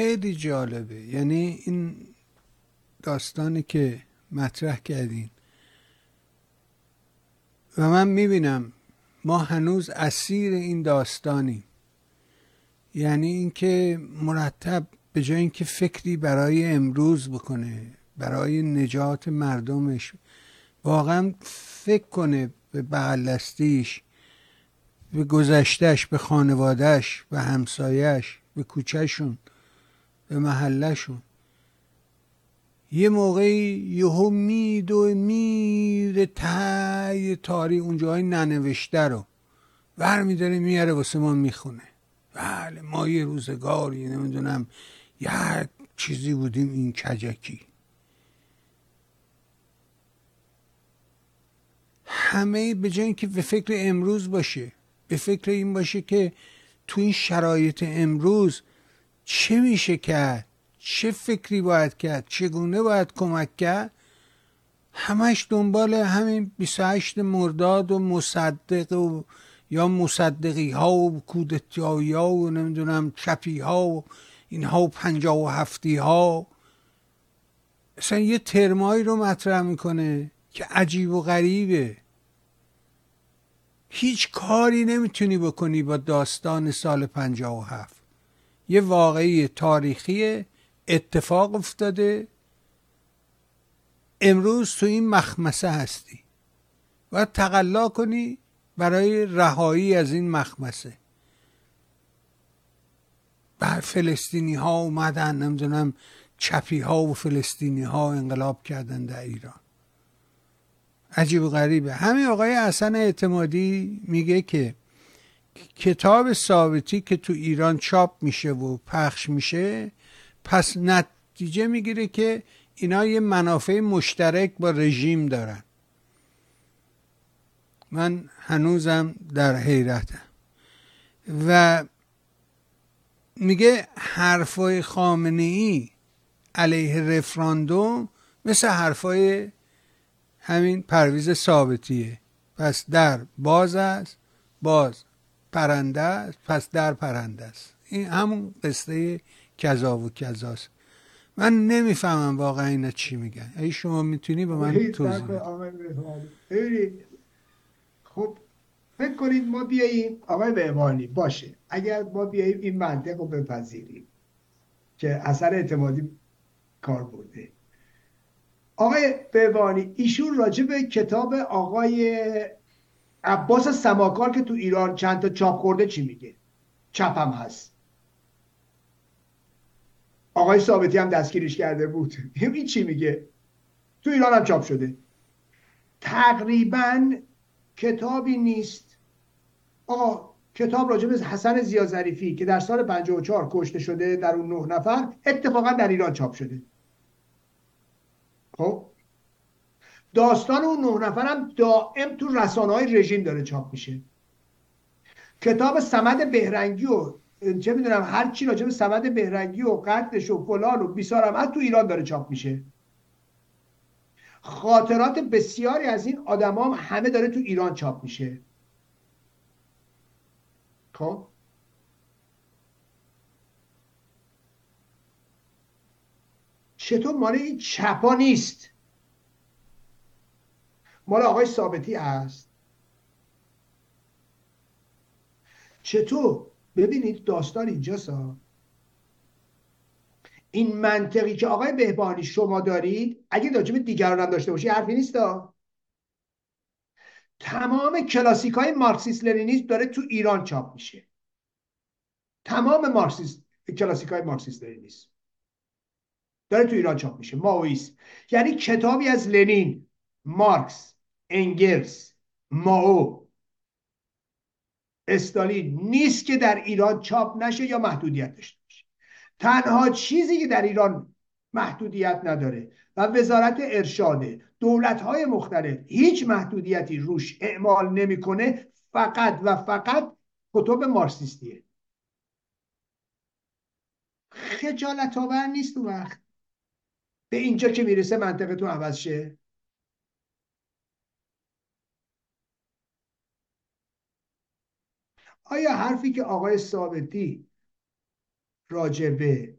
خیلی جالبه. یعنی این داستانی که مطرح کردین. و من می‌بینم ما هنوز اسیر این داستانیم. یعنی اینکه مرتب به جای اینکه فکری برای امروز بکنه برای نجات مردمش واقعا فکر کنه به بغلستیش به گذشتش به خانوادهش به همسایش به کوچهشون. به محلشون یه موقعی یهو و میره تای تاری اونجاهای ننوشته رو ور میداره میاره واسه ما می‌خونه. بله ما یه روزگاری نمی‌دونم یک چیزی بودیم این کجکی. همه به جای اینکه به فکر امروز باشه به فکر این باشه که تو این شرایط امروز چه میشه کرد؟ چه فکری باید کرد؟ چگونه باید کمک کرد؟ همش دنبال همین 28 مرداد و مصدق و یا مصدقی ها و کودتایی ها و نمی‌دونم چپی ها و اینها و پنجاه و هفتی ها اصلا یه ترمایی رو مطرح می‌کنه که عجیب و غریبه. هیچ کاری نمی‌تونی بکنی با داستان سال پنجاه و هفت. یه واقعی تاریخی اتفاق افتاده. امروز تو این مخمسه هستی. و تقلا کنی برای رهایی از این مخمسه. بر فلسطینی ها اومدن نمی‌دونم چپی ها و فلسطینی ها انقلاب کردن در ایران. عجیب و غریبه. همین آقای حسن اعتمادی میگه که کتاب ثابتی که تو ایران چاپ میشه و پخش میشه پس نتیجه می‌گیره که اینا یه منافع مشترک با رژیم دارن. من هنوزم در حیرتم. و میگه حرفای خامنه ای علیه رفراندوم مثل حرفای همین پرویز ثابتیه. پس در باز است باز. پرنده است. پس در پرنده است. این همون قصه کذا و کذاست. من نمی‌فهمم واقعا اینا چی میگن. ای شما می‌تونی به من توضیح خب فکر کنید ما بیاییم آقای بهبانی باشه. اگر ما بیاییم این منطق رو بپذیریم که اثر اعتمادی کار برده. آقای بهبانی ایشون راجع به کتاب آقای عباس سماکار که تو ایران چند تا چاپ خورده چی میگه؟ چپم هست. آقای ثابتی هم دستگیرش کرده بود. این چی میگه؟ تو ایران هم چاپ شده. تقریبا کتابی نیست. آقا کتاب راجع به حسن زیازریفی که در سال 54 کشته شده در اون نه نفر اتفاقا در ایران چاپ شده. خب؟ داستان اون نه نفر هم دائم تو رسانه های رژیم داره چاپ میشه. کتاب سمد بهرنگی و چه می‌دونم هر چی راجع به سمد بهرنگی و قتلش و فلان و بیسارم هم تو ایران داره چاپ میشه. خاطرات بسیاری از این آدما هم همه داره تو ایران چاپ میشه. خب؟ چطور مال این چپا نیست؟ مال آقای ثابتی است. چطور؟ ببینید داستان اینجاست این منطقی که آقای بهبانی شما دارید اگه راجب دیگران هم داشته باشی حرفی نیست تمام کلاسیک های مارکسیست لنینیسم داره تو ایران چاپ میشه. تمام مارکسیست کلاسیک های مارکسیست لنینیسم داره تو ایران چاپ میشه. ماویست. یعنی کتابی از لنین مارکس. انگلز ماو استالین نیست که در ایران چاپ نشه یا محدودیت داشته باشه. تنها چیزی که در ایران محدودیت نداره و وزارت ارشاده دولت های مختلف هیچ محدودیتی روش اعمال نمی‌کنه فقط و فقط کتب مارکسیستیه. خجالت آور نیست اون وقت. به اینجا که می‌رسه منطقتون عوض شه. آیا حرفی که آقای ثابتی راجبه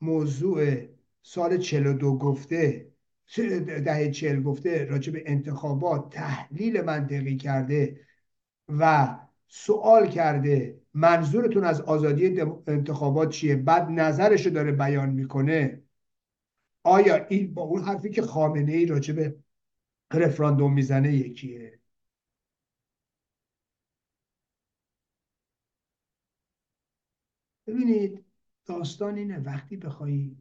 موضوع سال 42 گفته دهه چهل گفته راجع به انتخابات تحلیل منطقی کرده و سوال کرده منظورتون از آزادی انتخابات چیه؟ بعد نظرش رو داره بیان می‌کنه. آیا این با اون حرفی که خامنه ای راجع به رفراندوم می‌زنه یکیه؟ ببینید داستان اینه وقتی بخوای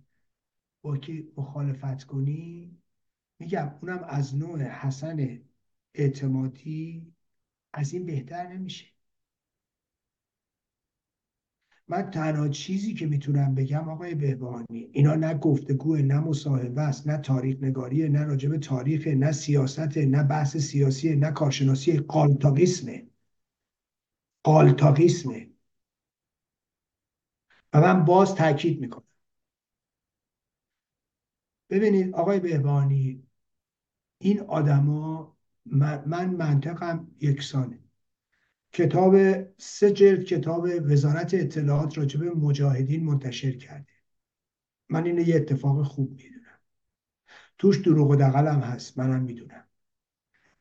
با که مخالفت کنی میگم اونم از نوع حسن اعتمادی از این بهتر نمیشه. من تنها چیزی که می‌تونم بگم آقای بهبانی اینا نه گفتگو نه مصاحبه است نه تاریخ نگاریه نه راجب تاریخ نه سیاست نه بحث سیاسی نه کارشناسی قالتاقیسمه قالتاقیسمه و من باز تاکید می‌کنم. ببینید آقای بهبانی این آدما من, من منطقم یکسانه. کتاب سه جلد کتاب وزارت اطلاعات راجب مجاهدین منتشر کرده. من اینو یه اتفاق خوب می‌دونم. توش دروغ و دقلم هست منم می‌دونم.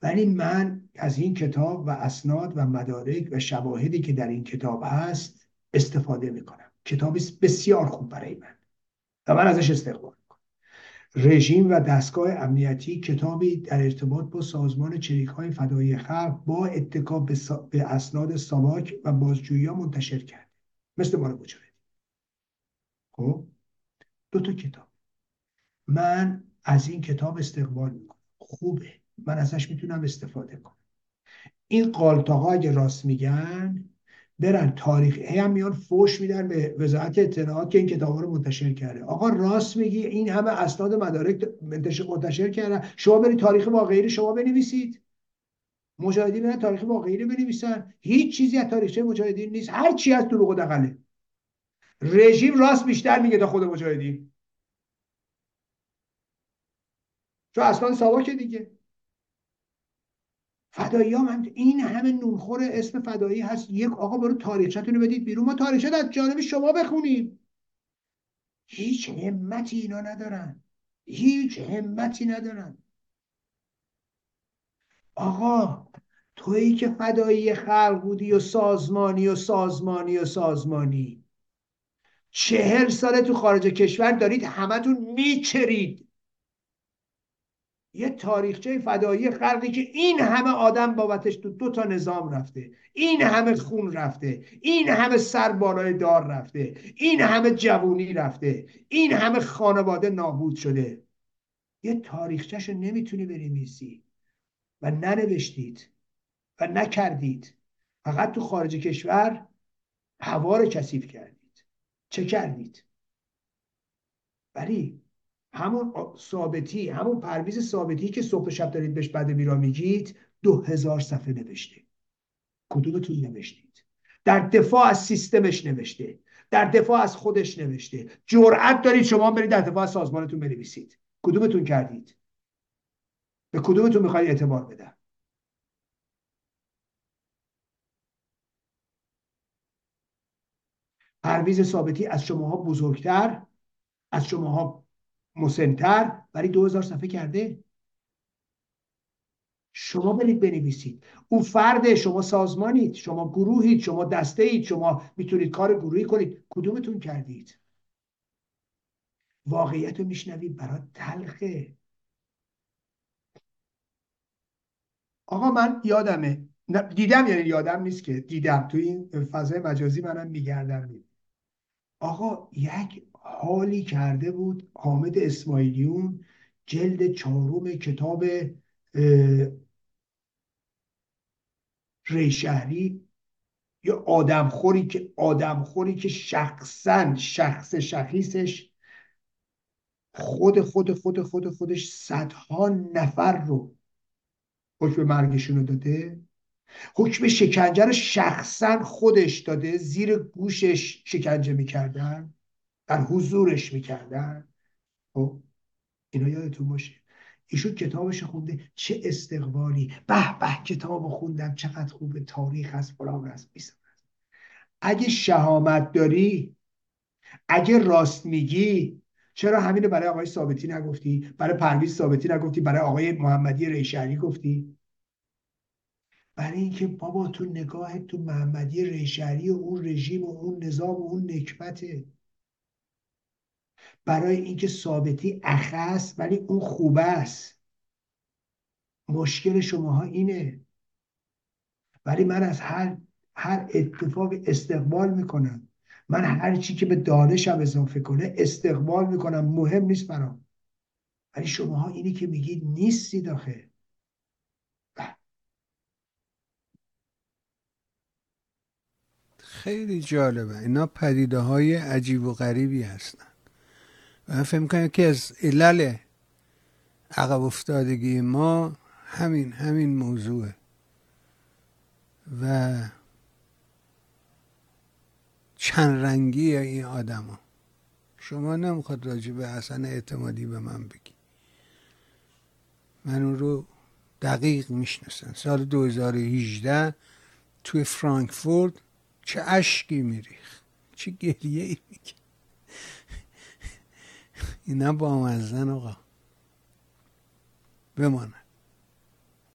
ولی من از این کتاب و اسناد و مدارک و شواهدی که در این کتاب هست استفاده می‌کنم. کتاب بسیار خوب برای من. و من ازش استقبال رژیم و دستگاه امنیتی کتابی در ارتباط با سازمان چریک های فدایی خلق با اتکا به, اسناد ساواک و بازجویی ها منتشر کرد مثل مال مجاهدی خب؟ دو تا کتاب. من از این کتاب استقبال می‌کنم. خوبه. من ازش می‌تونم استفاده کنم. این قالتاقا اگه راست میگن برن. تاریخ هم میان فوش میدن به وزارت اطلاعات که این کتاب رو منتشر کرده. آقا راست میگی این همه اسناد مدارک منتشر کردن. شما برید تاریخ واقعی رو شما بنویسید. مجاهدین برن تاریخ واقعی رو بنویسن. هیچ چیزی از تاریخچه مجاهدین نیست. هر چی از دروغ و دقله رژیم راست بیشتر میگه تا خود مجاهدین. چون اسناد ساواک دیگه. فدایی ها من این همه نونخور اسم فدایی هست. یک آقا برو تاریخچتون رو بدید بیرون. ما تاریخچه از جانب شما بخونیم. هیچ همتی اینا ندارن. هیچ همتی ندارن. آقا تویی که فدایی خلق بودی و سازمانی و سازمانی و سازمانی. چهل ساله تو خارج کشور دارید همتون میچرید. یه تاریخچه فدایی خلقی که این همه آدم بابتش تو دو تا نظام رفته این همه خون رفته این همه سر بالای دار رفته این همه جوونی رفته این همه خانواده نابود شده. یه تاریخچهش رو نمی‌تونی بنویسی و ننوشتید و نکردید. فقط تو خارج کشور هوا رو کثیف کردید چه کردید؟ ولی همون ثابتی همون پرویز ثابتی که صبح شب دارید بهش بعد میرا میگید دو هزار صفحه نوشته. کدومتون نوشتید؟ در دفاع از سیستمش نوشته. در دفاع از خودش نوشته. جرأت دارید شما برید در دفاع از سازمانتون بنویسید. کدومتون کردید؟ به کدومتون می‌خواید اعتبار بدم؟ پرویز ثابتی از شماها بزرگتر از شماها مسنتر ولی دو هزار صفحه کرده. شما برید بنویسید. او فرد شما سازمانید شما گروهید شما دسته اید شما می‌تونید کار گروهی کنید. کدومتون کردید؟ واقعیت رو میشنوید برای تلخه. آقا من یادمه. دیدم یعنی یادم نیست که دیدم. تو این فضای مجازی منم میگردم. آقا یک حالی کرده بود حامد اسماعیلیون جلد چهارم کتاب ریشهری یا آدمخوری که آدمخوری که شخصا شخص شخیصش خود خود خود خود خودش صدها نفر رو حکم مرگشون رو داده. حکم شکنجه رو شخصا خودش داده زیر گوشش شکنجه می‌کردن در حضورش می‌کردن. خب اینا یادتون باشه. ایشون کتابش خونده. چه استقبالی. به به کتاب خوندم. چقدر خوبه تاریخ از فلان است اگه شهامت داری اگه راست میگی چرا همینو برای آقای ثابتی نگفتی؟ برای پرویز ثابتی نگفتی؟ برای آقای محمدی ریشری گفتی؟ برای اینکه بابا تو نگاه تو محمدی ریشری و اون رژیم و اون نظام و اون نکبته برای اینکه ثابتی اخص ولی اون خوبه است. مشکل شماها اینه. ولی من از هر هر اتفاق استقبال می‌کنم. من هر چی که به دانشم اضافه کنه استقبال می‌کنم. مهم نیست برام. ولی شماها اینی که میگید نیستی داخل خیلی جالبه. اینا پدیده های عجیب و غریبی هستن. و من فکر کنم که از علل عقب افتادگی ما همین همین موضوعه. و چند رنگی این آدما. شما نمی‌خواد راجع به حسن اعتمادی به من بگی. من اون رو دقیق می‌شناسم. سال 2018 توی فرانکفورت چه اشکی میریخ چه گریه ای میگه اینا با آقا. بمانه.